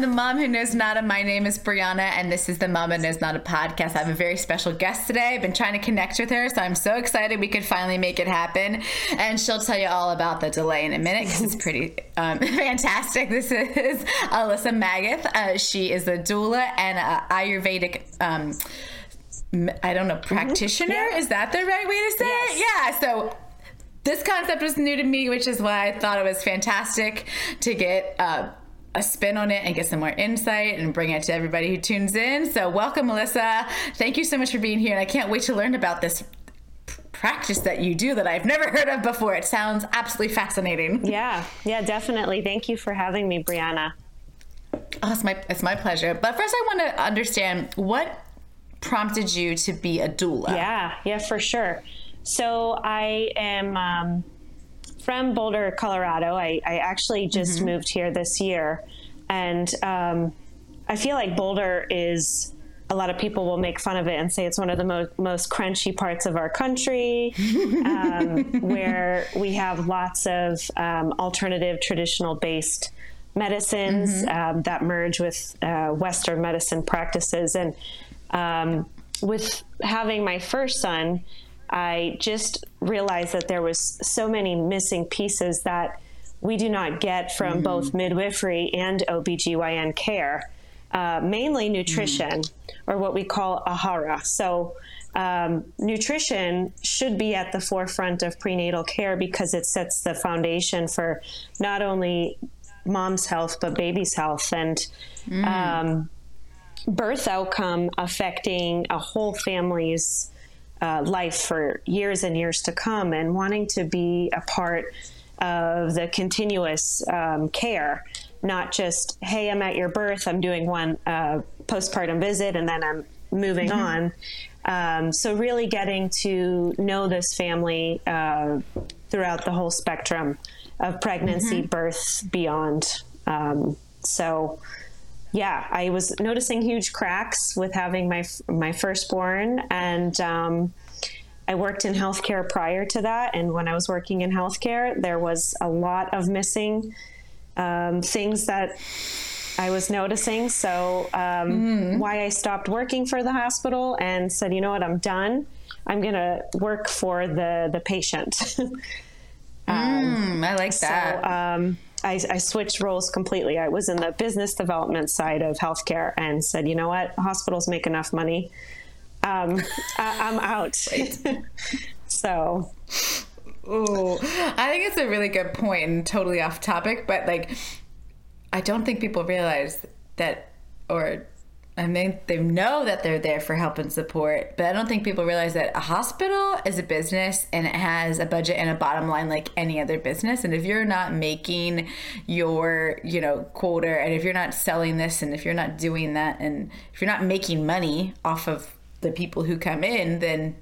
I'm the mom who knows nada. My name is Brianna, and this is the Mama Knows Nada podcast. I have a very special guest today. I've been trying to connect with her, so I'm so excited we could finally make it happen. And she'll tell you all about the delay in a minute because it's pretty um, fantastic. This is Alyssa Magath. Uh, she is a doula and a Ayurvedic. Um, I don't know, practitioner. Mm-hmm. Yeah. Is that the right way to say yes. it? Yeah. So this concept was new to me, which is why I thought it was fantastic to get uh, a spin on it and get some more insight and bring it to everybody who tunes in. So, welcome, Melissa. Thank you so much for being here. And I can't wait to learn about this practice that you do that I've never heard of before. It sounds absolutely fascinating. Yeah, yeah, definitely. Thank you for having me, Brianna. Oh, it's my it's my pleasure. But first, I want to understand what prompted you to be a doula. Yeah, yeah, for sure. So I am um, from Boulder, Colorado. I, I actually just mm-hmm. moved here this year. And um, I feel like Boulder is a lot of people will make fun of it and say it's one of the mo- most crunchy parts of our country, um, where we have lots of um, alternative, traditional based medicines mm-hmm. um, that merge with uh, Western medicine practices. And um, with having my first son, I just realized that there was so many missing pieces that we do not get from mm both midwifery and OBGYN care, uh, mainly nutrition mm or what we call AHARA. So, um, nutrition should be at the forefront of prenatal care because it sets the foundation for not only mom's health but baby's health and mm. um, birth outcome affecting a whole family's uh, life for years and years to come and wanting to be a part of the continuous um, care, not just, hey, I'm at your birth, I'm doing one uh, postpartum visit, and then I'm moving mm-hmm. on. Um, so, really getting to know this family uh, throughout the whole spectrum of pregnancy, mm-hmm. birth, beyond. Um, so, yeah, I was noticing huge cracks with having my my firstborn, and um, I worked in healthcare prior to that. And when I was working in healthcare, there was a lot of missing um, things that I was noticing. So, um, mm. why I stopped working for the hospital and said, you know what, I'm done. I'm going to work for the the patient. mm, I like that. So, um, I, I, switched roles completely. I was in the business development side of healthcare and said, you know what, hospitals make enough money. Um, I, am out. so. Ooh, I think it's a really good point and totally off topic, but like, I don't think people realize that, or I mean, they know that they're there for help and support, but I don't think people realize that a hospital is a business and it has a budget and a bottom line like any other business. And if you're not making your, you know, quota and if you're not selling this and if you're not doing that and if you're not making money off of the people who come in, then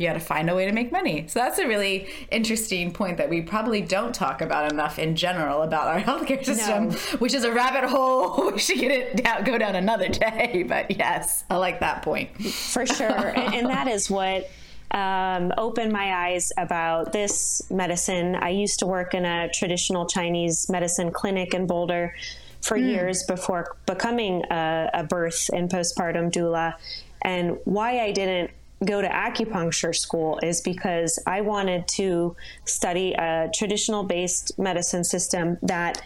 you got to find a way to make money. So that's a really interesting point that we probably don't talk about enough in general about our healthcare system, no. which is a rabbit hole. We should get it down, go down another day. But yes, I like that point for sure, and, and that is what um, opened my eyes about this medicine. I used to work in a traditional Chinese medicine clinic in Boulder for mm. years before becoming a, a birth and postpartum doula. And why I didn't go to acupuncture school is because I wanted to study a traditional based medicine system that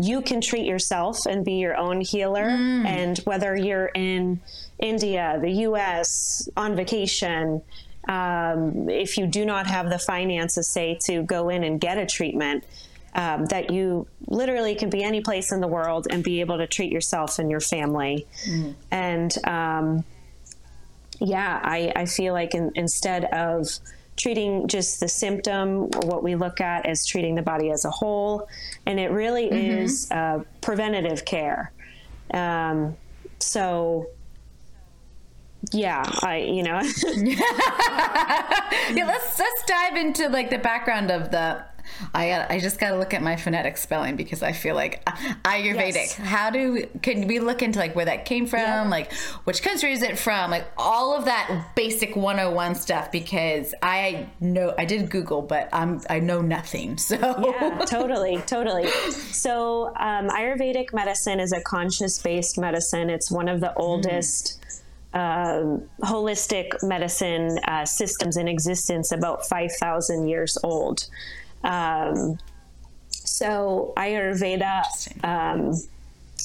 you can treat yourself and be your own healer. Mm. And whether you're in India, the US, on vacation, um, if you do not have the finances, say, to go in and get a treatment, um, that you literally can be any place in the world and be able to treat yourself and your family. Mm. And, um, yeah, I, I feel like in, instead of treating just the symptom, what we look at as treating the body as a whole, and it really mm-hmm. is uh, preventative care. Um, so, yeah, I you know. yeah, let's let's dive into like the background of the I got, I just got to look at my phonetic spelling because I feel like uh, Ayurvedic. Yes. How do can we look into like where that came from, yeah. like which country is it from, like all of that basic 101 stuff because I know I did Google, but I'm I know nothing. So yeah, totally, totally. So um, Ayurvedic medicine is a conscious based medicine. It's one of the oldest. Mm uh, holistic medicine uh, systems in existence about 5,000 years old. Um, so Ayurveda um,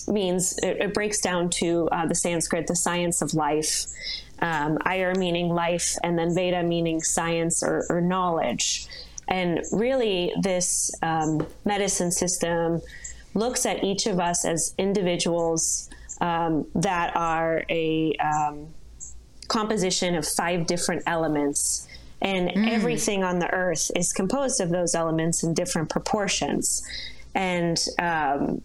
means it, it, breaks down to uh, the Sanskrit, the science of life. Um, Ayur meaning life, and then Veda meaning science or, or knowledge. And really, this um, medicine system looks at each of us as individuals um, that are a um, composition of five different elements. And mm. everything on the earth is composed of those elements in different proportions. And um,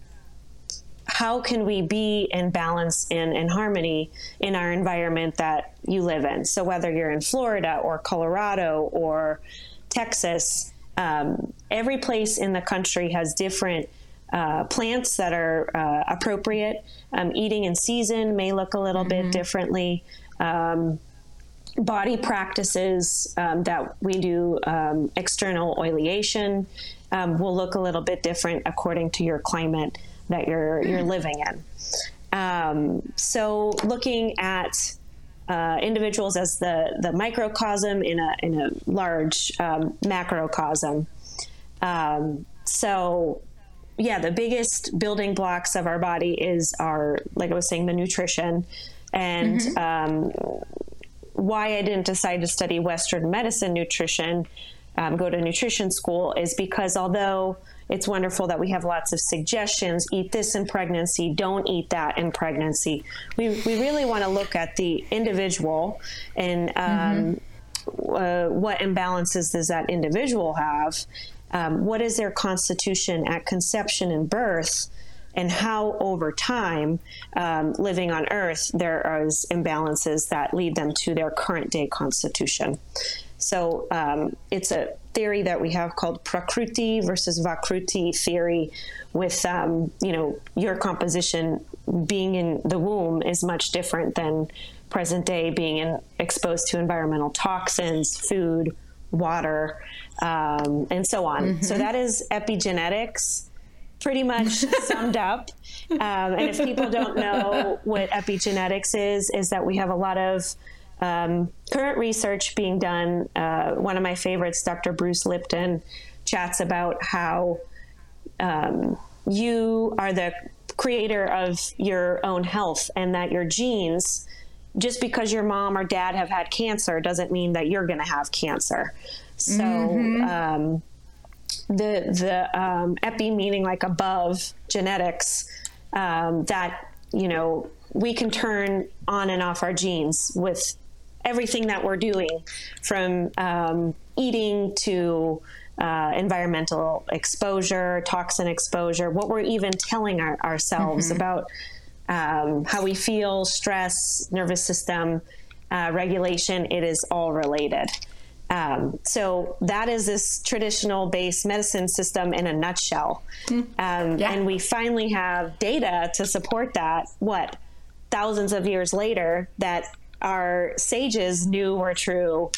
how can we be in balance and in harmony in our environment that you live in? So, whether you're in Florida or Colorado or Texas, um, every place in the country has different uh, plants that are uh, appropriate. Um, eating in season may look a little mm-hmm. bit differently. Um, body practices um, that we do um, external oleation um, will look a little bit different according to your climate that you're you're living in. Um, so looking at uh, individuals as the the microcosm in a in a large macrocosm. so yeah, the biggest building blocks of our body is our, like I was saying, the nutrition. And mm-hmm. Why I didn't decide to study Western medicine nutrition, um, go to nutrition school, is because although it's wonderful that we have lots of suggestions eat this in pregnancy, don't eat that in pregnancy, we, we really want to look at the individual and um, mm-hmm. uh, what imbalances does that individual have? Um, what is their constitution at conception and birth, and how over time, um, living on Earth, there are imbalances that lead them to their current day constitution. So um, it's a theory that we have called Prakruti versus Vikruti theory, with um, you know your composition being in the womb is much different than present day being in, exposed to environmental toxins, food, water, um, and so on. Mm-hmm. So that is epigenetics pretty much summed up. Um, and if people don't know what epigenetics is, is that we have a lot of um, current research being done. Uh, one of my favorites, Dr. Bruce Lipton, chats about how um, you are the creator of your own health and that your genes just because your mom or dad have had cancer doesn't mean that you're going to have cancer. So mm-hmm. The the um, epi meaning like above genetics um, that you know we can turn on and off our genes with everything that we're doing from um, eating to uh, environmental exposure, toxin exposure, what we're even telling our, ourselves mm-hmm. about um, how we feel, stress, nervous system uh, regulation, it is all related. Um, so that is this traditional based medicine system in a nutshell. Mm. Um, yeah. And we finally have data to support that. What thousands of years later that our sages knew were true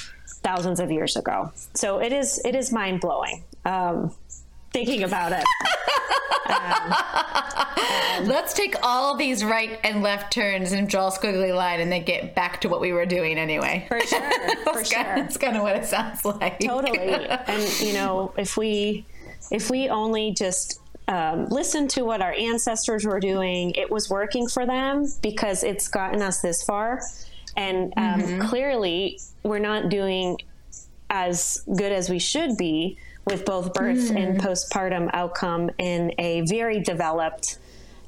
thousands of years ago. So it is it is mind blowing. Um, thinking about it. um, Let's take all these right and left turns and draw a squiggly line and then get back to what we were doing anyway. For sure. For sure. Kind of, that's kind of what it sounds like. Totally. and, you know, if we, if we only just um, listen to what our ancestors were doing, it was working for them because it's gotten us this far. And um, mm-hmm. clearly, we're not doing as good as we should be with both birth mm. and postpartum outcome in a very developed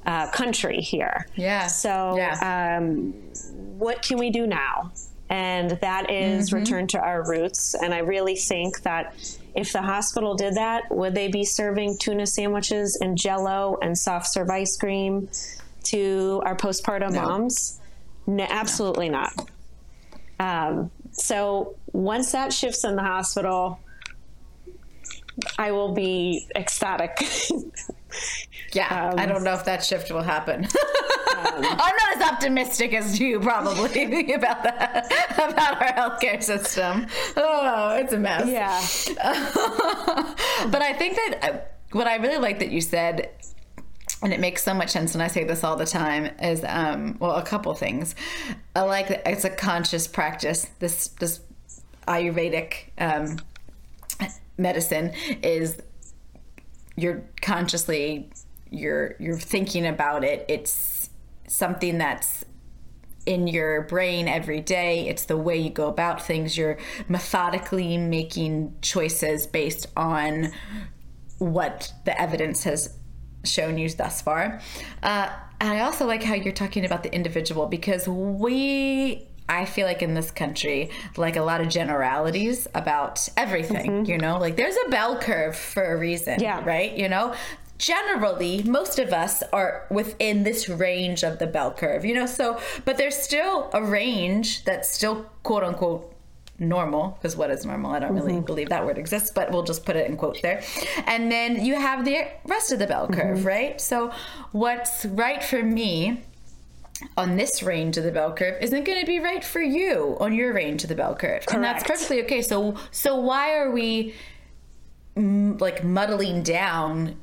uh, country here. Yeah. So, yeah. Um, what can we do now? And that is mm-hmm. return to our roots. And I really think that if the hospital did that, would they be serving tuna sandwiches and jello and soft serve ice cream to our postpartum no. moms? No, absolutely no. not. Um, so once that shifts in the hospital, I will be ecstatic. yeah, um, I don't know if that shift will happen. um, I'm not as optimistic as you probably about that about our healthcare system. Oh, it's a mess. Yeah. but I think that uh, what I really like that you said and it makes so much sense and i say this all the time is um, well a couple things i like that it's a conscious practice this this ayurvedic um, medicine is you're consciously you're you're thinking about it. It's something that's in your brain every day. It's the way you go about things. You're methodically making choices based on what the evidence has shown you thus far. Uh, and i also like how you're talking about the individual because we I feel like in this country, like a lot of generalities about everything, mm-hmm. you know, like there's a bell curve for a reason, yeah. right? You know, generally most of us are within this range of the bell curve you know so but there's still a range that's still quote unquote normal because what is normal i don't really mm-hmm. believe that word exists but we'll just put it in quotes there and then you have the rest of the bell curve mm-hmm. right so what's right for me on this range of the bell curve isn't going to be right for you on your range of the bell curve. Correct. And that's perfectly okay. So so why are we mm, like muddling down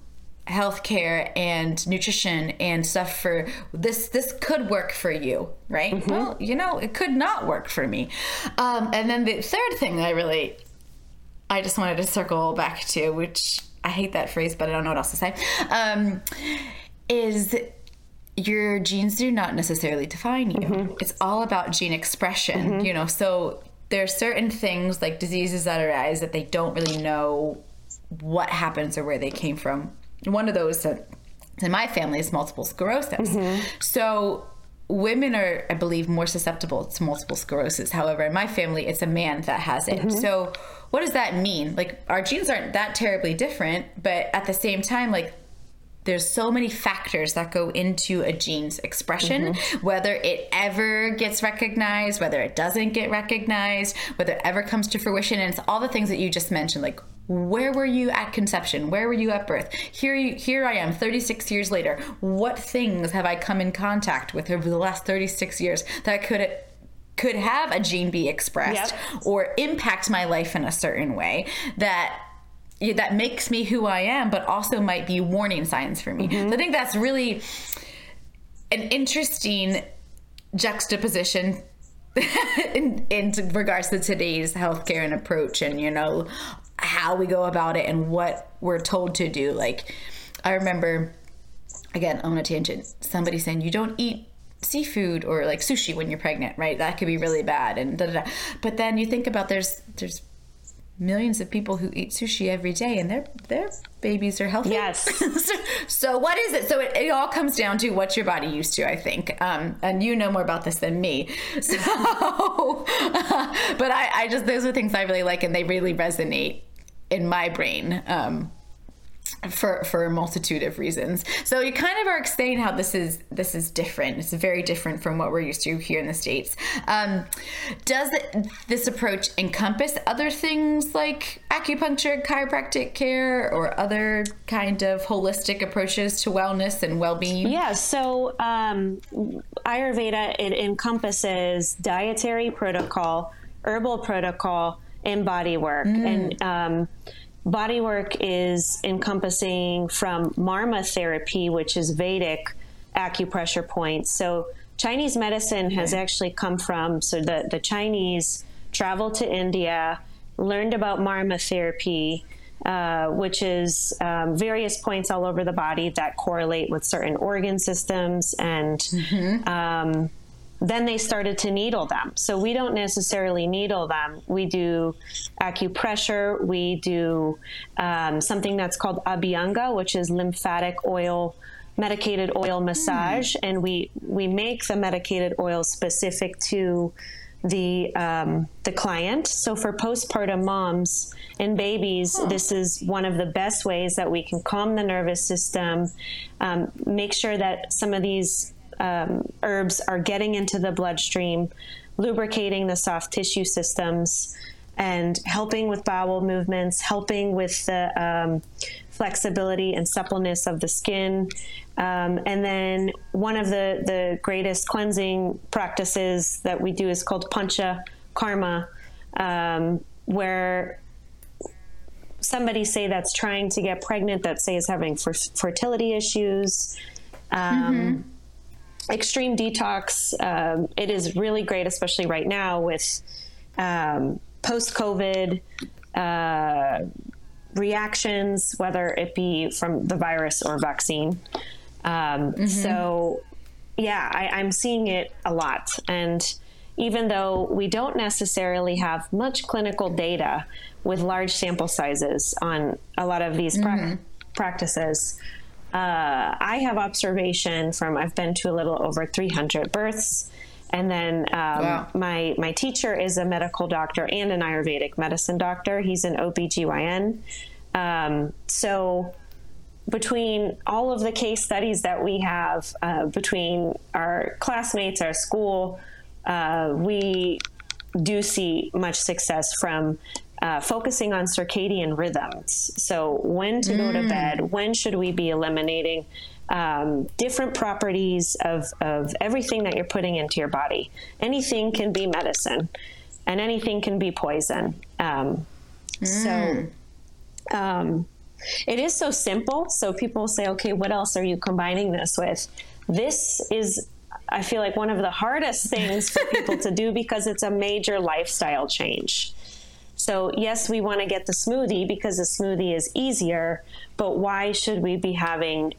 healthcare and nutrition and stuff for this this could work for you right mm-hmm. well you know it could not work for me um, and then the third thing i really i just wanted to circle back to which i hate that phrase but i don't know what else to say um, is your genes do not necessarily define you. Mm-hmm. It's all about gene expression, mm-hmm. you know. So there are certain things like diseases that arise that they don't really know what happens or where they came from. One of those that in my family is multiple sclerosis. Mm-hmm. So women are, I believe, more susceptible to multiple sclerosis. However, in my family, it's a man that has it. Mm-hmm. So what does that mean? Like our genes aren't that terribly different, but at the same time, like there's so many factors that go into a gene's expression mm-hmm. whether it ever gets recognized whether it doesn't get recognized whether it ever comes to fruition and it's all the things that you just mentioned like where were you at conception where were you at birth here you here i am 36 years later what things have i come in contact with over the last 36 years that could could have a gene be expressed yep. or impact my life in a certain way that that makes me who I am, but also might be warning signs for me. Mm-hmm. So I think that's really an interesting juxtaposition in, in regards to today's healthcare and approach and you know how we go about it and what we're told to do like i remember again on a tangent somebody saying you don't eat seafood or like sushi when you're pregnant right that could be really bad and da, da, da. but then you think about there's there's millions of people who eat sushi every day and their their babies are healthy. Yes. so, so, what is it? So it, it, all comes down to what your body used to, I think. Um, and you know more about this than me. So, but I, I just those are things I really like and they really resonate in my brain. Um, for for a multitude of reasons. So you kind of are saying how this is this is different. It's very different from what we're used to here in the states. Um, does it, this approach encompass other things like acupuncture, chiropractic care, or other kind of holistic approaches to wellness and well being? Yeah. So um, Ayurveda it encompasses dietary protocol, herbal protocol, and body work, mm. and um, body work is encompassing from marma therapy, which is Vedic acupressure points. So Chinese medicine has actually come from so the, the Chinese traveled to India, learned about marma therapy, uh, which is um, various points all over the body that correlate with certain organ systems and mm-hmm. um, then they started to needle them. So we don't necessarily needle them. We do acupressure. We do um, something that's called abhyanga, which is lymphatic oil, medicated oil massage, mm. and we we make the medicated oil specific to the um, the client. So for postpartum moms and babies, oh. this is one of the best ways that we can calm the nervous system, um, make sure that some of these um, herbs are getting into the bloodstream, lubricating the soft tissue systems. and helping with bowel movements, helping with the um, flexibility and suppleness of the skin. Um, and then one of the, the greatest cleansing practices that we do is called pancha karma, um, where somebody say that's trying to get pregnant that say is having fer- fertility issues um, mm-hmm. Extreme detox um, it is really great especially right now with um, post-covid uh, reactions whether it be from the virus or vaccine um, mm-hmm. so yeah I, i'm seeing it a lot and even though we don't necessarily have much clinical data with large sample sizes on a lot of these mm-hmm. pra- practices. Uh, I have observation from I've been to a little over 300 births, and then um, wow. my my teacher is a medical doctor and an Ayurvedic medicine doctor. He's an OBGYN. Um, so between all of the case studies that we have, uh, between our classmates, our school, uh, we do see much success from uh, focusing on circadian rhythms. So, when to mm. go to mm. bed, when should we be eliminating um, different properties of, of everything that you're putting into your body? Anything can be medicine, and anything can be poison. Um, mm. So, um, it is so simple. So, people say, okay, what else are you combining this with? This is I feel like one of the hardest things for people to do because it's a major lifestyle change. So, yes, we want to get the smoothie because the smoothie is easier, but why should we be having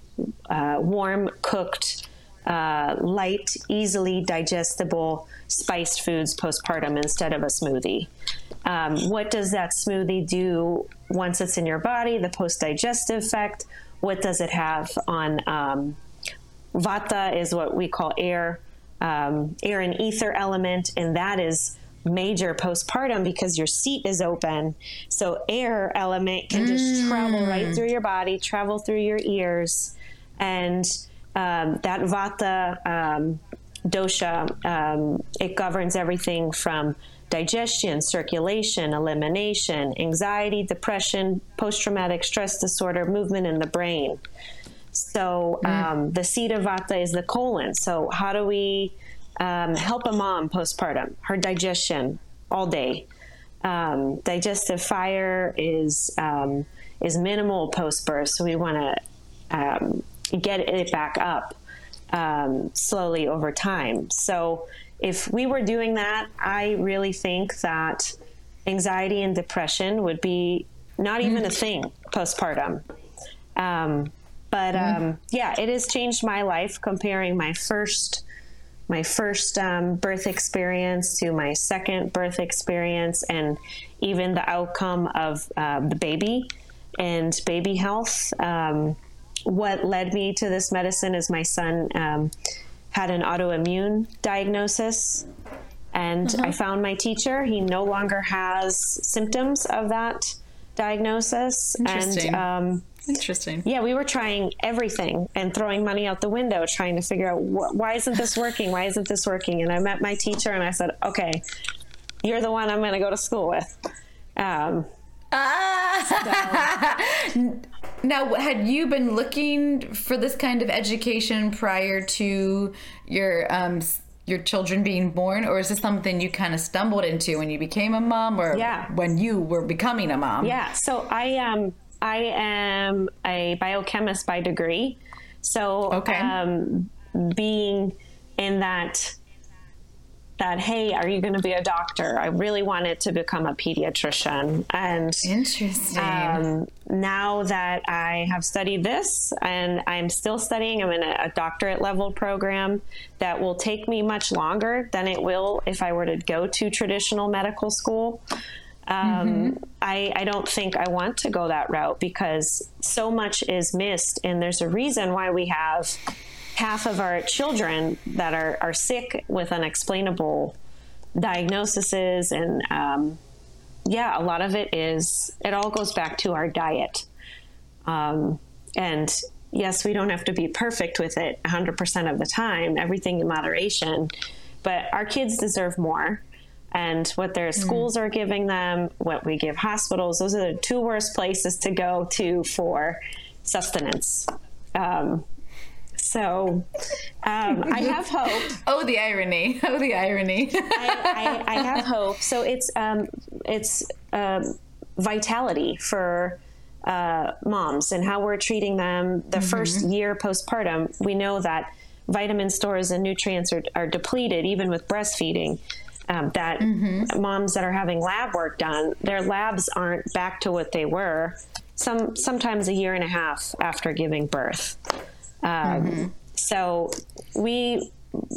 uh, warm, cooked, uh, light, easily digestible spiced foods postpartum instead of a smoothie? Um, what does that smoothie do once it's in your body, the post digestive effect? What does it have on um, Vata is what we call air, um, air and ether element, and that is major postpartum because your seat is open. So air element can just mm. travel right through your body, travel through your ears, and um, that Vata um, dosha um, it governs everything from digestion, circulation, elimination, anxiety, depression, post traumatic stress disorder, movement in the brain. So mm. um, the seat of vata is the colon. So how do we um, help a mom postpartum? Her digestion all day. Um, digestive fire is um, is minimal post birth, so we want to um, get it back up um, slowly over time. So if we were doing that, I really think that anxiety and depression would be not even mm. a thing postpartum. Um, but mm-hmm. um, yeah, it has changed my life comparing my first my first um, birth experience to my second birth experience, and even the outcome of uh, the baby and baby health. Um, what led me to this medicine is my son um, had an autoimmune diagnosis, and mm-hmm. I found my teacher. He no longer has symptoms of that diagnosis, and um, Interesting. Yeah, we were trying everything and throwing money out the window, trying to figure out wh- why isn't this working? Why isn't this working? And I met my teacher and I said, okay, you're the one I'm going to go to school with. Um, ah. So. now, had you been looking for this kind of education prior to your um, your children being born, or is this something you kind of stumbled into when you became a mom, or yeah. when you were becoming a mom? Yeah. So I um I am a biochemist by degree. So, okay. um, being in that that hey are you going to be a doctor i really wanted to become a pediatrician and interesting um, now that i have studied this and i'm still studying i'm in a, a, doctorate level program that will take me much longer than it will if i were to go to traditional medical school um, mm-hmm. I, I don't think I want to go that route because so much is missed. And there's a reason why we have half of our children that are, are sick with unexplainable diagnoses. And um, yeah, a lot of it is, it all goes back to our diet. Um, and yes, we don't have to be perfect with it 100% of the time, everything in moderation, but our kids deserve more. and what their schools are giving them, what we give hospitals. Those are the two worst places to go to for sustenance. Um, so um, I have hope. Oh, the irony! Oh, the irony! I, I, I, have hope. So it's um, it's um, vitality for uh, moms and how we're treating them the mm-hmm. first year postpartum. We know that vitamin stores and nutrients are, are depleted even with breastfeeding. Um, that mm-hmm. moms that are having lab work done, their labs aren't back to what they were. Some sometimes a year and a half after giving birth. Um, mm-hmm. So we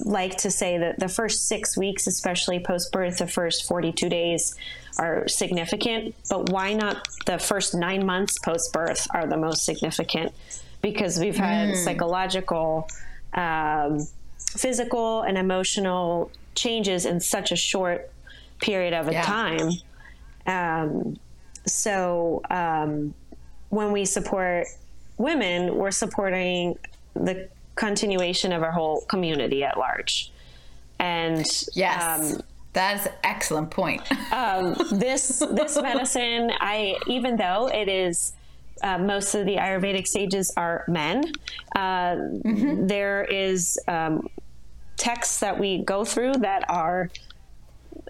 like to say that the first six weeks, especially post birth, the first 42 days are significant, but why not the first nine months post birth are the most significant? Because we've had mm. psychological, um, physical, and emotional changes in such a short period of a yeah. time. Um, so um, when we support women, we're supporting the continuation of our whole community at large. And yes. Um, that's excellent point. um, this this medicine, I even though it is uh, most of the Ayurvedic sages are men, uh, mm-hmm. there is um, texts that we go through that are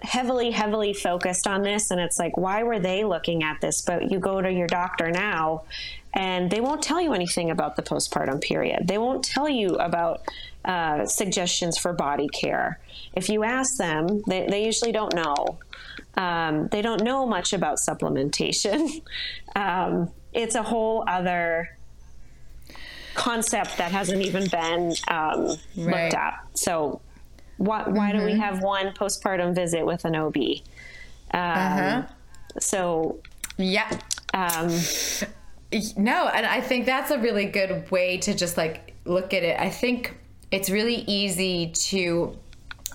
heavily, heavily focused on this. And it's like, why were they looking at this? But you go to your doctor now and they won't tell you anything about the postpartum period. They won't tell you about uh, suggestions for body care. If you ask them, they, they usually don't know. Um, they don't know much about supplementation. um, it's a whole other concept that hasn't even been um, right. looked at. So, why, why mm-hmm. do we mm-hmm. have one postpartum visit with an OB? Um, uh-huh. So, yeah. Um, no, and I think that's a really good way to just like look at it. I think it's really easy to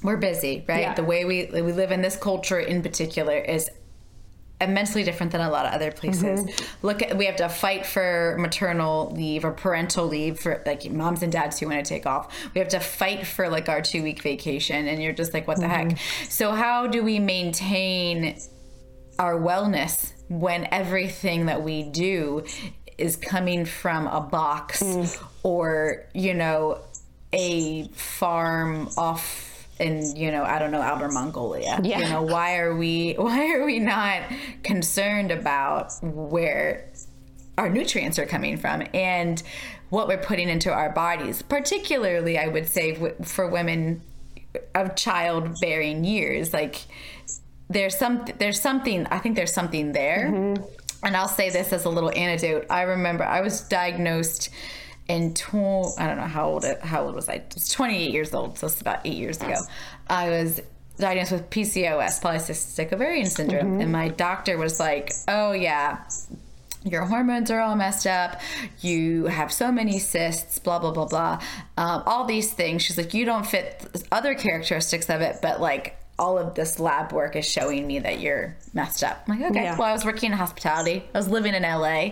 we're busy, right? Yeah. The way we we live in this culture in particular is immensely different than a lot of other places. Mm-hmm. Look at we have to fight for maternal leave or parental leave for like moms and dads who want to take off. We have to fight for like our 2 week vacation and you're just like what the mm-hmm. heck. So how do we maintain our wellness when everything that we do is coming from a box mm. or, you know, a farm off in you know I don't know outer Mongolia. Yeah. You know why are we why are we not concerned about where our nutrients are coming from and what we're putting into our bodies, particularly I would say for women of childbearing years, like there's some there's something I think there's something there. Mm-hmm. And I'll say this as a little anecdote. I remember I was diagnosed in tw- I don't know how old it, how old was I? I was 28 years old, so it's about eight years ago. I was diagnosed with PCOS, polycystic ovarian syndrome, mm-hmm. and my doctor was like, "Oh yeah." Your hormones are all messed up. You have so many cysts, blah, blah, blah, blah. Um, all these things. She's like, you don't fit other characteristics of it, but like all of this lab work is showing me that you're messed up. I'm like, okay. Yeah. Well, I was working in hospitality. I was living in LA.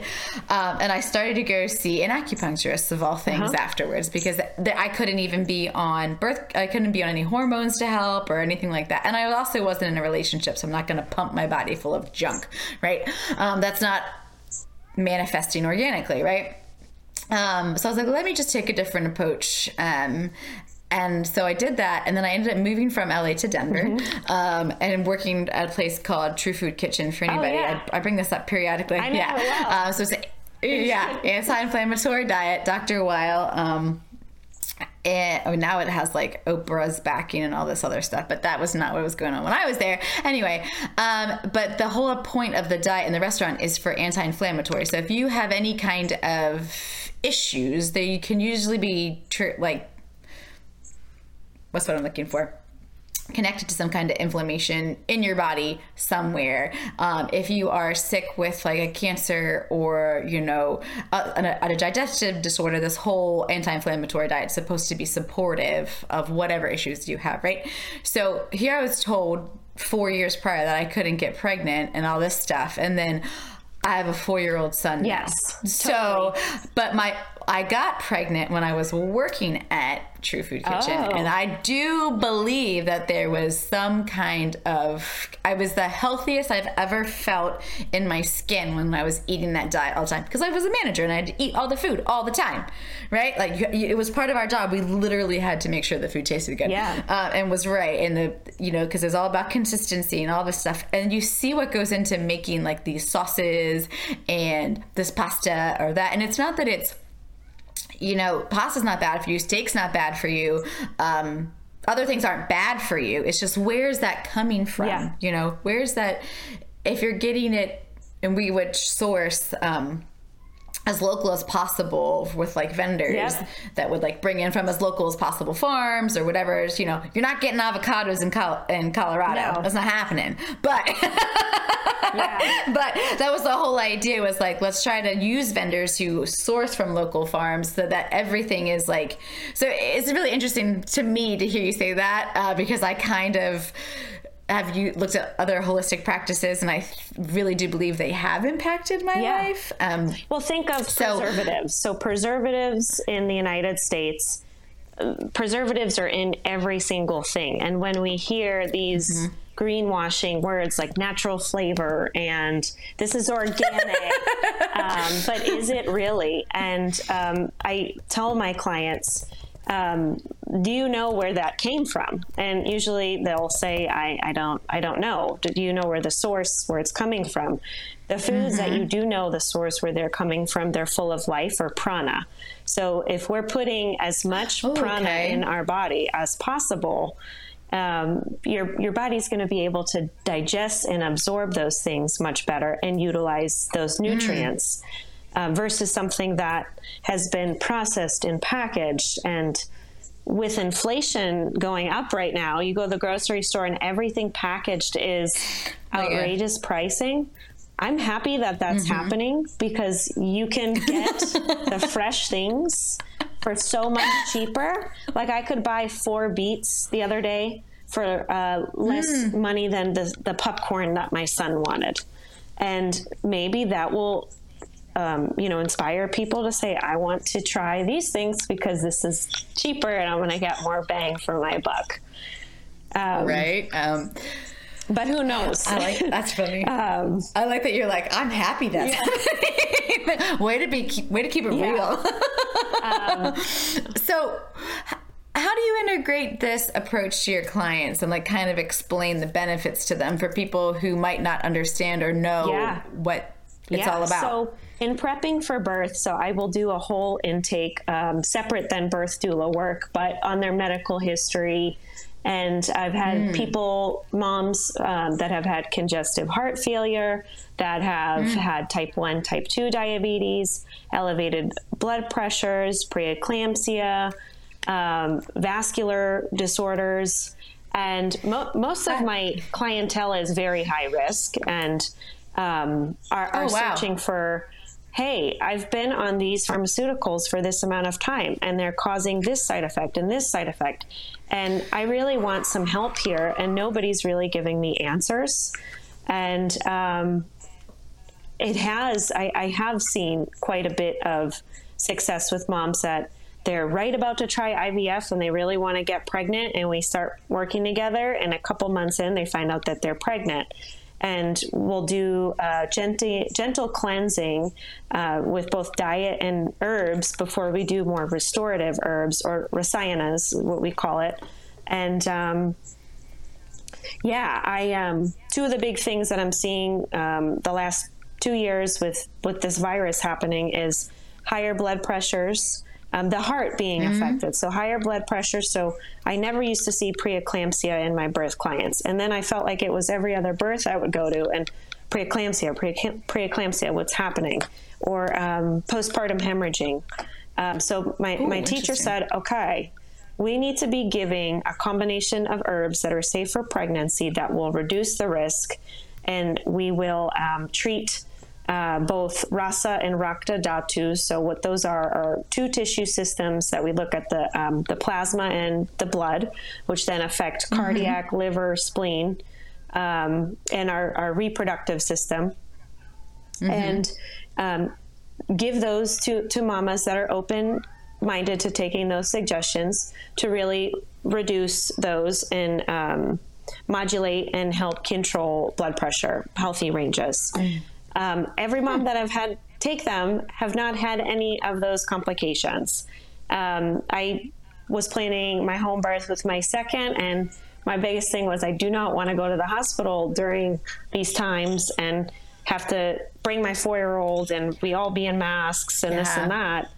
Um, and I started to go see an acupuncturist of all things uh-huh. afterwards because th- I couldn't even be on birth, I couldn't be on any hormones to help or anything like that. And I also wasn't in a relationship, so I'm not going to pump my body full of junk, right? Um, that's not manifesting organically, right? Um, so I was like, let me just take a different approach. Um, and so I did that, and then I ended up moving from LA to Denver, mm-hmm. um, and working at a place called True Food Kitchen. For anybody, oh, yeah. I, I, bring this up periodically. Know, yeah, uh, so it's a, yeah, anti-inflammatory diet, Dr. Weil. Um, and I mean, now it has like Oprah's backing and all this other stuff, but that was not what was going on when I was there. Anyway, um, but the whole point of the diet in the restaurant is for anti-inflammatory. So if you have any kind of issues, they can usually be tr- like what's what I'm looking for? connected to some kind of inflammation in your body somewhere. Um, if you are sick with like a cancer or, you know, a, a, a digestive disorder, this whole anti inflammatory diet is supposed to be supportive of whatever issues you have, right? So here I was told four years prior that I couldn't get pregnant and all this stuff. And then I have a four year old son. Yes. Now. So, but my I got pregnant when I was working at True Food Kitchen, Oh. and I do believe that there was some kind of. I was the healthiest I've ever felt in my skin when I was eating that diet all the time because I was a manager and I had to eat all the food all the time, right? Like it was part of our job. We literally had to make sure the food tasted good, Yeah. uh, and was right. And the you know because it's all about consistency and all this stuff, and you see what goes into making like these sauces and this pasta or that, and it's not that it's you know, pasta's not bad for you, steak's not bad for you. Um, other things aren't bad for you. It's just where's that coming from? Yeah. You know, where's that? If you're getting it, and we would source um, as local as possible with like vendors Yep. that would like bring in from as local as possible farms or whatever. You know, you're not getting avocados in Col- in Colorado. No. That's not happening. But but that was the whole idea was like let's try to use vendors who source from local farms so that everything is like so it's really interesting to me to hear you say that uh, because i kind of have you looked at other holistic practices and i really do believe they have impacted my Yeah. life um, Well, think of So- preservatives. So, preservatives in the United States, uh, preservatives are in every single thing. And when we hear these Mm-hmm. greenwashing words like natural flavor and this is organic, um, but is it really? And um, I tell my clients, um, do you know where that came from? And usually they'll say, I, I don't, I don't know. Do you know where the source, where it's coming from? The foods that you do know the source where they're coming from, they're full of life or prana. So if we're putting as much Oh, prana okay. in our body as possible, um, your your body's going to be able to digest and absorb those things much better and utilize those nutrients uh, versus something that has been processed and packaged and with inflation going up right now you go to the grocery store and everything packaged is Oh, yeah. outrageous pricing i'm happy that that's happening because you can get the fresh things for so much cheaper. Like I could buy four beets the other day for uh, less money than the, the popcorn that my son wanted. And maybe that will, um, you know, inspire people to say, I want to try these things because this is cheaper and I'm going to get more bang for my buck. Um, right um, But who knows? I like that's funny. um, I like that you're like I'm happy that's happening. way to be way to keep it real. so how do you integrate this approach to your clients and like kind of explain the benefits to them for people who might not understand or know Yeah. what it's Yeah, all about? So, in prepping for birth, so I will do a whole intake um, separate than birth doula work, but on their medical history. And I've had Hmm. people, moms um, that have had congestive heart failure, that have Hmm. had type 1, type 2 diabetes, elevated blood pressures, preeclampsia, um, vascular disorders. And mo- most of my clientele is very high risk and um, are, are Oh, wow. searching for hey, I've been on these pharmaceuticals for this amount of time and they're causing this side effect and this side effect. And I really want some help here, and nobody's really giving me answers. And um, it has, I, I have seen quite a bit of success with moms that they're right about to try IVF and they really want to get pregnant. And we start working together, and a couple months in, they find out that they're pregnant. And we'll do uh, gentle, gentle cleansing uh, with both diet and herbs before we do more restorative herbs or rasayanas, what we call it. And um, yeah, I um, two of the big things that I'm seeing um, the last two years with with this virus happening is higher blood pressures, um, the heart being affected. So higher blood pressure. So I never used to see preeclampsia in my birth clients, and then I felt like it was every other birth I would go to, and preeclampsia, pre- preeclampsia, what's happening, or um, postpartum hemorrhaging. Um, so my my teacher said, okay we need to be giving a combination of herbs that are safe for pregnancy that will reduce the risk, and we will um, treat uh, both rasa and rakta dhatu. So what those are are two tissue systems that we look at the um, the plasma and the blood, which then affect cardiac, liver, spleen, um, and our, our reproductive system. And um, give those to, to mamas that are open minded to taking those suggestions to really reduce those and um, modulate and help control blood pressure, healthy ranges. Mm. Um, every mom that I've had take them have not had any of those complications. Um, I was planning my home birth with my second, and my biggest thing was I do not want to go to the hospital during these times and have to bring my four year old and we all be in masks and yeah. this and that.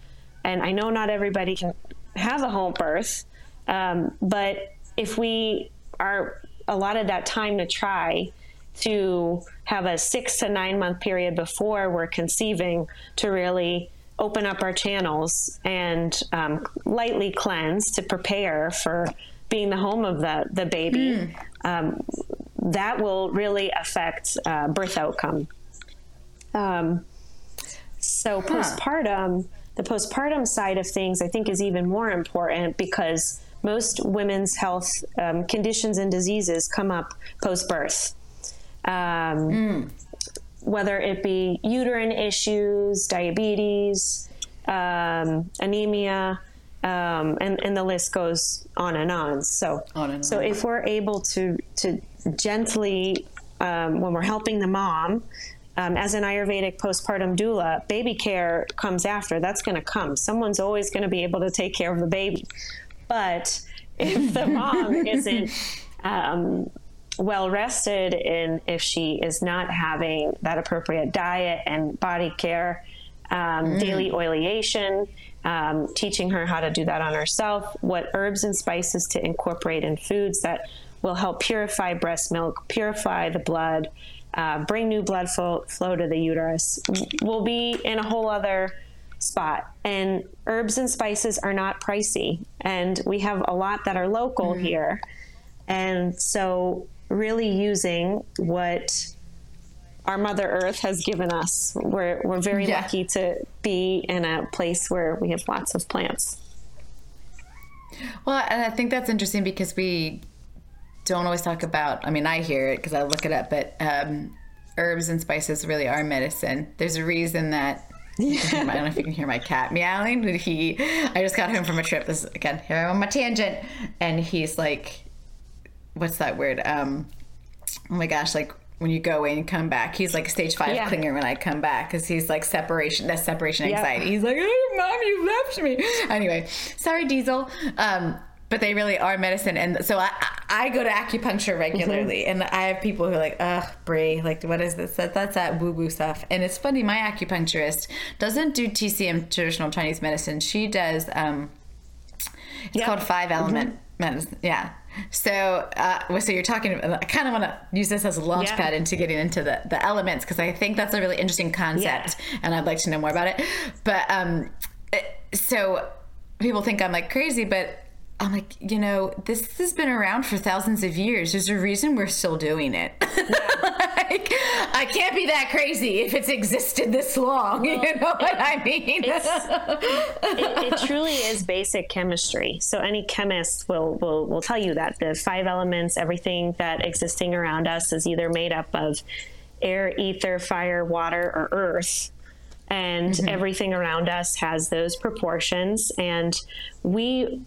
And I know not everybody can have a home birth, um, but if we are allotted that time to try to have a six to nine month period before we're conceiving to really open up our channels and um, lightly cleanse to prepare for being the home of the, the baby, mm. um, that will really affect uh, birth outcome. Um, so huh. postpartum, the postpartum side of things, I think, is even more important because most women's health um, conditions and diseases come up post birth. Mm. Whether it be uterine issues, diabetes, um, anemia, um, and, and the list goes on and on. So, on and so on. if we're able to to gently, um, when we're helping the mom, um, as an Ayurvedic postpartum doula, baby care comes after. That's going to come. Someone's always going to be able to take care of the baby. But if the mom isn't um, well rested and if she is not having that appropriate diet and body care, um, mm. daily oleation, um, teaching her how to do that on herself, what herbs and spices to incorporate in foods that will help purify breast milk, purify the blood, uh, bring new blood flow, flow to the uterus, will be in a whole other spot. And herbs and spices are not pricey. And we have a lot that are local mm-hmm. here. And so, really using what our Mother Earth has given us, we're, we're very yeah. lucky to be in a place where we have lots of plants. Well, and I think that's interesting because we don't always talk about. I mean, I hear it because I look it up, but um, herbs and spices really are medicine. There's a reason that. Yeah. I don't know if you can hear my cat meowing. But he, I just got home from a trip. This again, here I'm on my tangent, and he's like, "What's that word?" Um, oh my gosh, like when you go in and come back. He's like stage five yeah. clinger when I come back because he's like separation. That's separation anxiety. He's like, "Oh, mom, you left me." Anyway, sorry, Diesel. Um, but they really are medicine. And so I, I go to acupuncture regularly, mm-hmm. and I have people who are like, "Ugh, Brie, like what is this? That, that's that woo woo stuff." And it's funny, my acupuncturist doesn't do TCM traditional Chinese medicine. She does. Um, it's yep. called five element mm-hmm. medicine. Yeah. So, uh, so you're talking. I kind of want to use this as a launch yeah. pad into getting into the the elements because I think that's a really interesting concept, yeah. and I'd like to know more about it. But um, so people think I'm like crazy, but I'm like, you know, this has been around for thousands of years. There's a reason we're still doing it. Like, I can't be that crazy if it's existed this long. Well, you know what I mean? it, it, truly is basic chemistry. So any chemist will, will will tell you that the five elements, everything that existing around us, is either made up of air, ether, fire, water, or earth and mm-hmm. everything around us has those proportions and we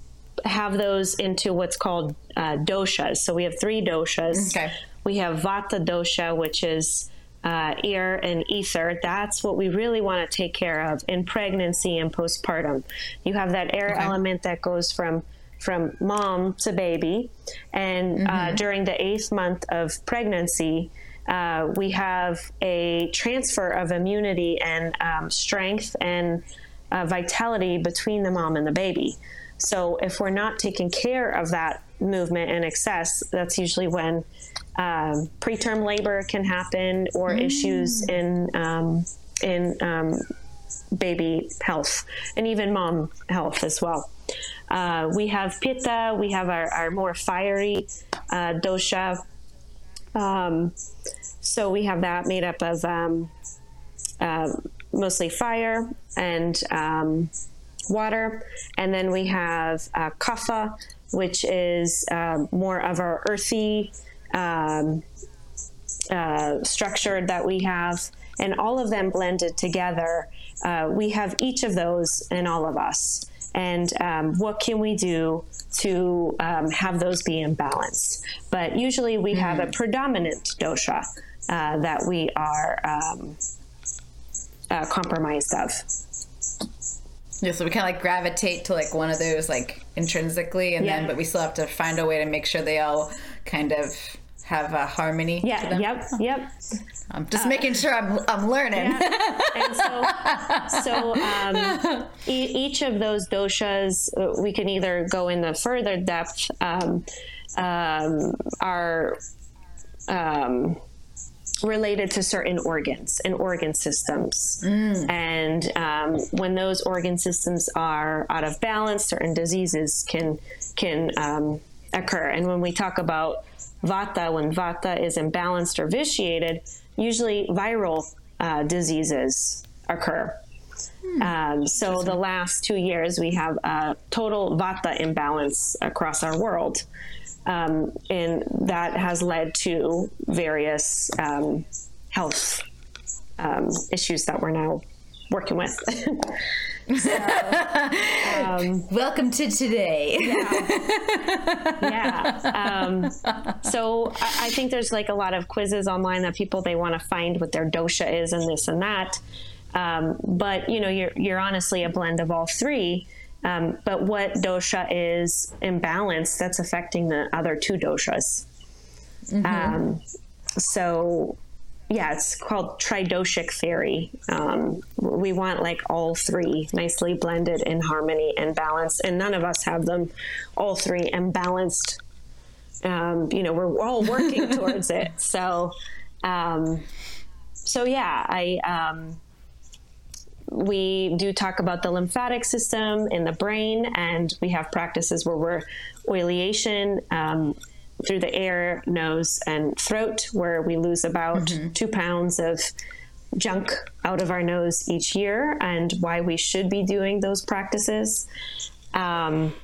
have those into what's called uh, doshas. So we have three doshas. Okay. We have vata dosha, which is uh, air and ether. That's what we really want to take care of in pregnancy and postpartum. You have that air okay. element that goes from from mom to baby, and uh, mm-hmm. uh, during the eighth month of pregnancy. Uh, we have a transfer of immunity and um, strength and uh, vitality between the mom and the baby. So if we're not taking care of that movement and excess, that's usually when um, preterm labor can happen or mm. issues in um, in um, baby health and even mom health as well. Uh, we have pitta, we have our, our more fiery uh, dosha. Um, so we have that made up of um, uh, mostly fire and um, water. And then we have uh, kapha, which is um, more of our earthy, um, uh, structured that we have, and all of them blended together. Uh, we have each of those in all of us. And um, what can we do to um, have those be in balance? But usually we mm-hmm. have a predominant dosha uh, that we are um, uh, compromised of. Yeah, so we kind of like gravitate to like one of those like intrinsically, and yeah. then but we still have to find a way to make sure they all kind of have a harmony. Yeah. Yep. Yep. I'm just uh, making sure I'm I'm learning. Yeah. And so, so um, e- each of those doshas, uh, we can either go in the further depth. Um, um, are um, related to certain organs and organ systems. Mm. And um, when those organ systems are out of balance, certain diseases can can um, occur. And when we talk about vata, when vata is imbalanced or vitiated, usually viral uh, diseases occur. Hmm. Um, so the last two years, we have a total vata imbalance across our world. Um, and that has led to various um, health um, issues that we're now working with. so, um, Welcome to today. yeah. yeah. Um, so I, I, think there's like a lot of quizzes online that people they want to find what their dosha is and this and that. Um, but you know, you're you're honestly a blend of all three. Um, but what dosha is imbalanced, that's affecting the other two doshas. Mm-hmm. Um, so, yeah, it's called tridoshic theory. Um, we want like all three nicely blended in harmony and balance, and none of us have them all three imbalanced. Um, you know, we're all working towards it. So, um, so yeah, I um, we do talk about the lymphatic system in the brain, and we have practices where we're oleation um, through the air, nose, and throat, where we lose about mm-hmm. two pounds of junk out of our nose each year, and why we should be doing those practices. Um,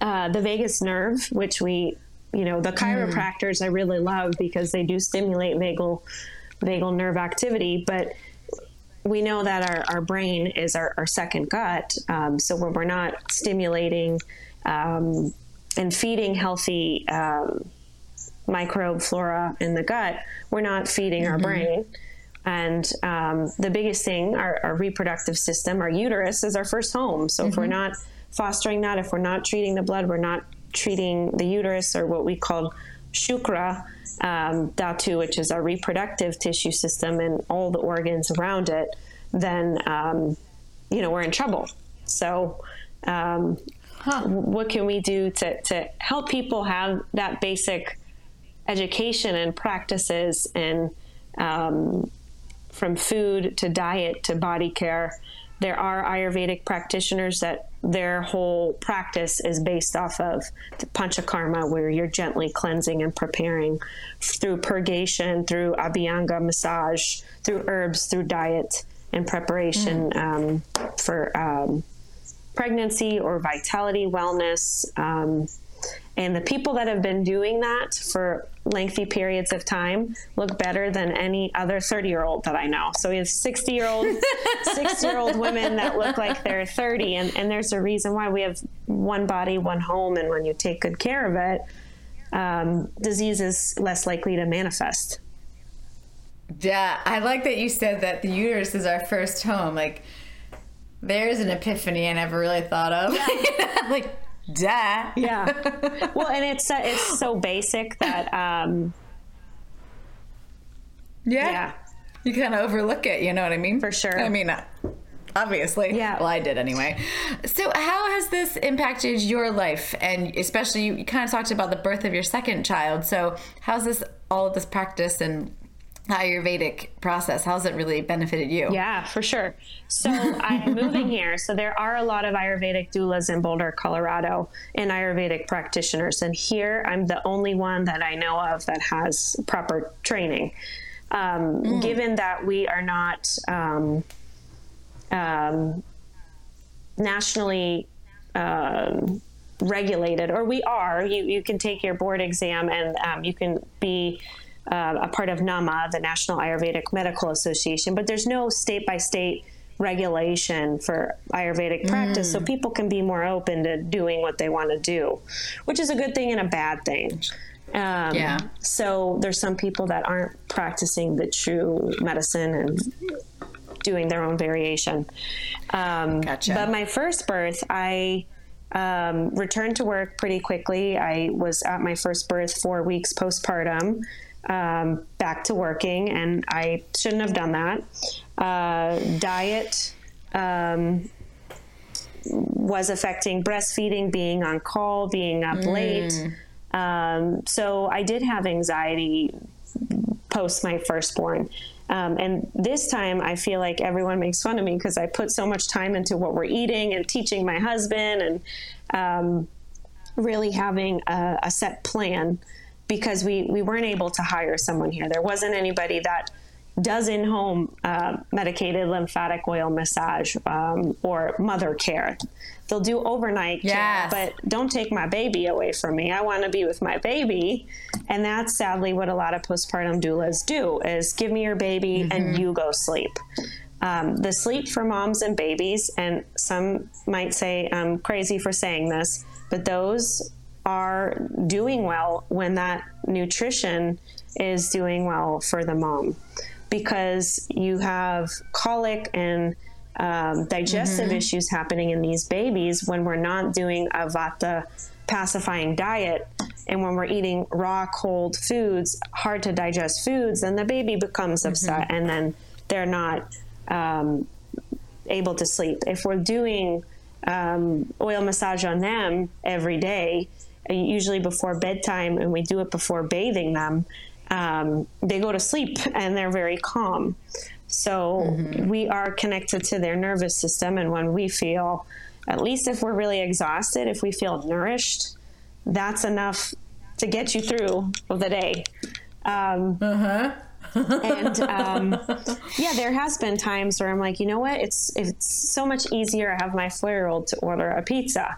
uh, the vagus nerve, which we, you know, the mm. chiropractors mm. I really love because they do stimulate vagal vagal nerve activity, but we know that our, our brain is our, our second gut. Um, so when we're not stimulating um, and feeding healthy um, microbe flora in the gut, we're not feeding mm-hmm. our brain. And um, the biggest thing, our, our, reproductive system, our uterus, is our first home. So mm-hmm. if we're mm-hmm. not fostering that, if we're not treating the blood, we're not treating the uterus or what we call shukra, um, Dhatu, which is our reproductive tissue system and all the organs around it, then um, you know we're in trouble. So, um, huh. what can we do to to help people have that basic education and practices and um, from food to diet to body care? There are Ayurvedic practitioners that their whole practice is based off of the panchakarma, where you're gently cleansing and preparing through purgation, through abhyanga massage, through herbs, through diet and preparation mm. um, for um, pregnancy or vitality, wellness. Um, and the people that have been doing that for lengthy periods of time look better than any other 30 year old that I know. So we have 60 year old, 60 year old women that look like they're 30. And, and there's a reason why we have one body, one home. And when you take good care of it, um, disease is less likely to manifest. Yeah, I like that you said that the uterus is our first home. Like, there's an epiphany I never really thought of. Like, duh. Yeah. Well, and it's uh, it's so basic that. Um, yeah. yeah. You kind of overlook it. You know what I mean? For sure. I mean, uh, obviously. Yeah. Well, I did anyway. So, how has this impacted your life? And especially, you, you kind of talked about the birth of your second child. So, how's this all of this practice and Ayurvedic process? How's it really benefited you? Yeah, for sure. So I'm moving here. So there are a lot of Ayurvedic doulas in Boulder, Colorado, and Ayurvedic practitioners. And here I'm the only one that I know of that has proper training. Um, mm. Given that we are not um, um, nationally um, regulated, or we are, you, you can take your board exam and um, you can be uh, a part of NAMA, the National Ayurvedic Medical Association, but there's no state by state regulation for Ayurvedic practice, mm. so people can be more open to doing what they want to do, which is a good thing and a bad thing. Um, yeah. So there's some people that aren't practicing the true medicine and doing their own variation. Um, gotcha. But my first birth, I um, returned to work pretty quickly. I was at my first birth four weeks postpartum, um, back to working, and I shouldn't have done that. Uh, diet um, was affecting breastfeeding, being on call, being up mm. late. Um, so I did have anxiety post my firstborn. Um, and this time, I feel like everyone makes fun of me because I put so much time into what we're eating and teaching my husband and um, really having a, a, set plan because we, we weren't able to hire someone here. There wasn't anybody that does in home uh, medicated lymphatic oil massage um, or mother care. They'll do overnight yes. care, but don't take my baby away from me. I want to be with my baby. And that's sadly what a lot of postpartum doulas do is give me your baby mm-hmm. and you go sleep. Um, the sleep for moms and babies, and some might say I'm crazy for saying this, but those are doing well when that nutrition is doing well for the mom because you have colic and um, digestive mm-hmm. issues happening in these babies when we're not doing a vata pacifying diet and when we're eating raw cold foods hard to digest foods then the baby becomes mm-hmm. upset and then they're not um, able to sleep if we're doing um, oil massage on them every day usually before bedtime and we do it before bathing them um, they go to sleep and they're very calm. So mm-hmm. we are connected to their nervous system. And when we feel, at least if we're really exhausted, if we feel nourished, that's enough to get you through the day. Um, uh-huh. and um, yeah, there has been times where I'm like, you know what? It's it's so much easier. I have my four year old to order a pizza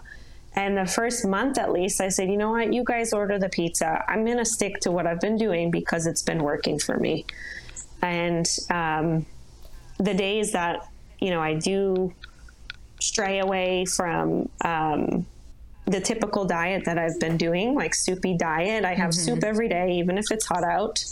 and the first month, at least, I said, you know what, you guys order the pizza. I'm going to stick to what I've been doing because it's been working for me. And um, the days that, you know, I do stray away from um, the typical diet that I've been doing, like soupy diet, I have mm-hmm. soup every day, even if it's hot out.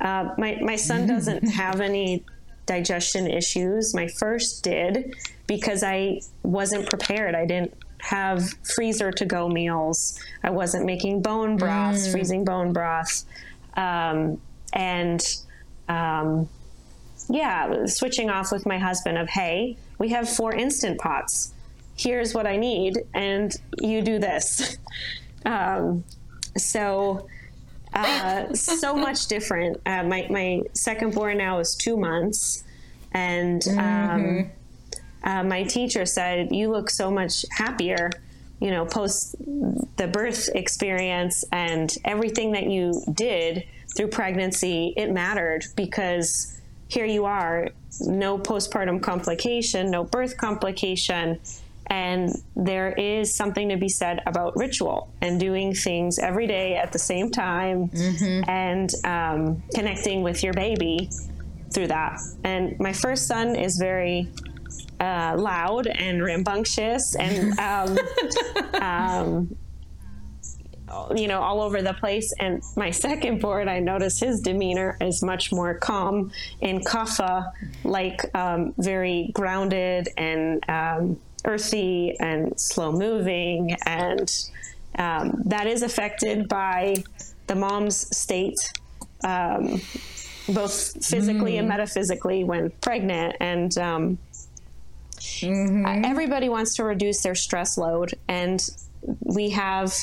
Uh, my, my son doesn't have any digestion issues. My first did because I wasn't prepared. I didn't have freezer to go meals. I wasn't making bone broth, mm. freezing bone broth. Um, and um, yeah, switching off with my husband of, hey, we have four instant pots. Here's what I need, and you do this. um, so, uh, so much different. Uh, my, my second born now is two months. And um, mm-hmm uh, my teacher said, You look so much happier, you know, post the birth experience and everything that you did through pregnancy. It mattered because here you are, no postpartum complication, no birth complication. And there is something to be said about ritual and doing things every day at the same time mm-hmm. and um, connecting with your baby through that. And my first son is very uh, loud and rambunctious and um, um, you know all over the place. And my second board i notice his demeanor is much more calm and kapha like um, very grounded and um, earthy and slow moving. And um, that is affected by the mom's state um, both physically mm. and metaphysically when pregnant. And um, Mm-hmm. Uh, everybody wants to reduce their stress load, and we have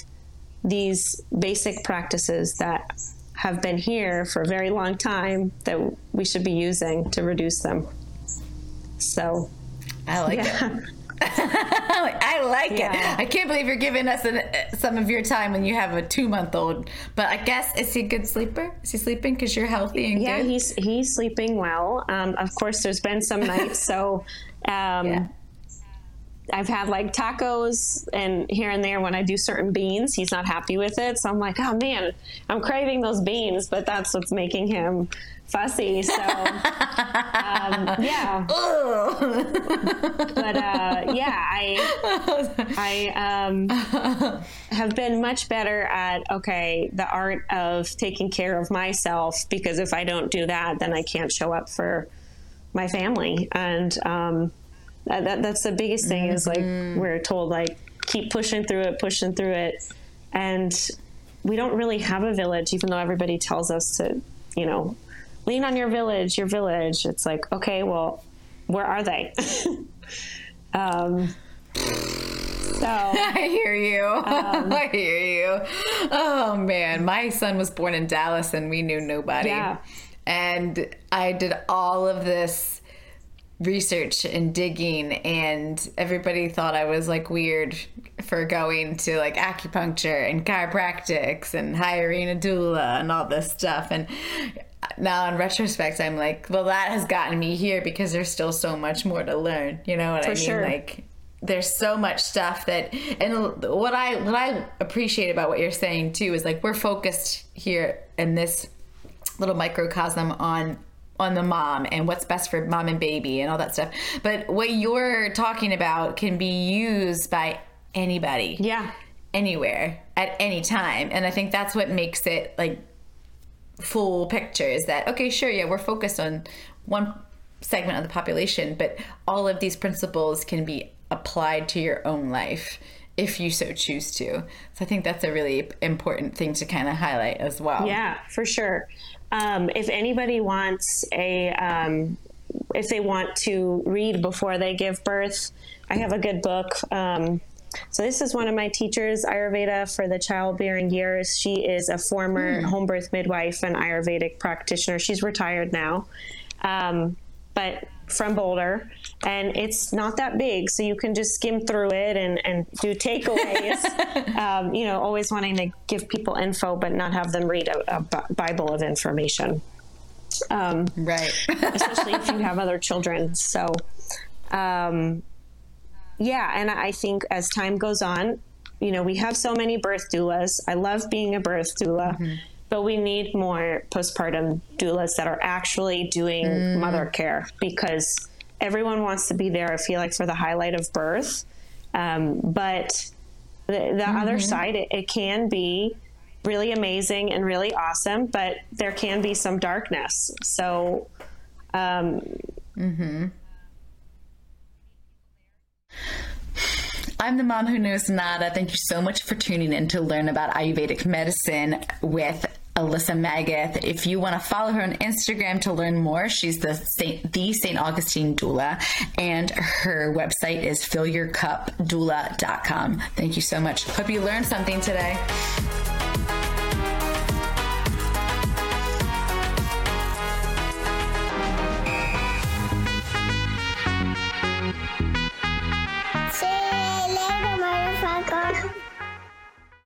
these basic practices that have been here for a very long time that we should be using to reduce them. So, I like yeah. it. I like yeah. it. I can't believe you're giving us an, some of your time when you have a two month old. But I guess is he a good sleeper? Is he sleeping because you're healthy and yeah, good? he's he's sleeping well. Um, of course, there's been some nights, so um, yeah. I've had like tacos and here and there when I do certain beans, he's not happy with it. So I'm like, oh man, I'm craving those beans, but that's what's making him fussy. So, um, yeah. but uh, yeah, I I um, have been much better at okay the art of taking care of myself because if I don't do that, then I can't show up for my family and. Um, that, that's the biggest thing mm-hmm. is like mm-hmm. we're told like keep pushing through it, pushing through it, and we don't really have a village, even though everybody tells us to, you know, lean on your village, your village. It's like, okay, well, where are they? um, so I hear you. Um, I hear you. Oh man, my son was born in Dallas, and we knew nobody. Yeah. And I did all of this research and digging and everybody thought I was like weird for going to like acupuncture and chiropractics and hiring a doula and all this stuff. And now in retrospect I'm like well that has gotten me here because there's still so much more to learn. You know what for I mean? sure. like there's so much stuff that and what I what I appreciate about what you're saying too is like we're focused here in this little microcosm on on the mom and what's best for mom and baby and all that stuff. But what you're talking about can be used by anybody. Yeah. Anywhere at any time. And I think that's what makes it like full picture is that okay, sure, yeah, we're focused on one segment of the population, but all of these principles can be applied to your own life if you so choose to. So I think that's a really important thing to kind of highlight as well. Yeah, for sure. Um, if anybody wants a, um, if they want to read before they give birth, I have a good book. Um, so this is one of my teachers, Ayurveda for the childbearing years. She is a former mm. home birth midwife and Ayurvedic practitioner. She's retired now, um, but from Boulder, and it's not that big, so you can just skim through it and, and do takeaways. um, you know, always wanting to give people info, but not have them read a, a Bible of information. Um, right. especially if you have other children. So, um, yeah, and I think as time goes on, you know, we have so many birth doulas. I love being a birth doula. Mm-hmm but we need more postpartum doulas that are actually doing mm. mother care because everyone wants to be there. I feel like for the highlight of birth, um, but the, the mm-hmm. other side, it, it can be really amazing and really awesome, but there can be some darkness. So, um, mm-hmm. I'm the mom who knows nada. Thank you so much for tuning in to learn about Ayurvedic medicine with Alyssa Magath. If you want to follow her on Instagram to learn more, she's the Saint, the St. Augustine doula, and her website is fillyourcupdoula.com. Thank you so much. Hope you learned something today.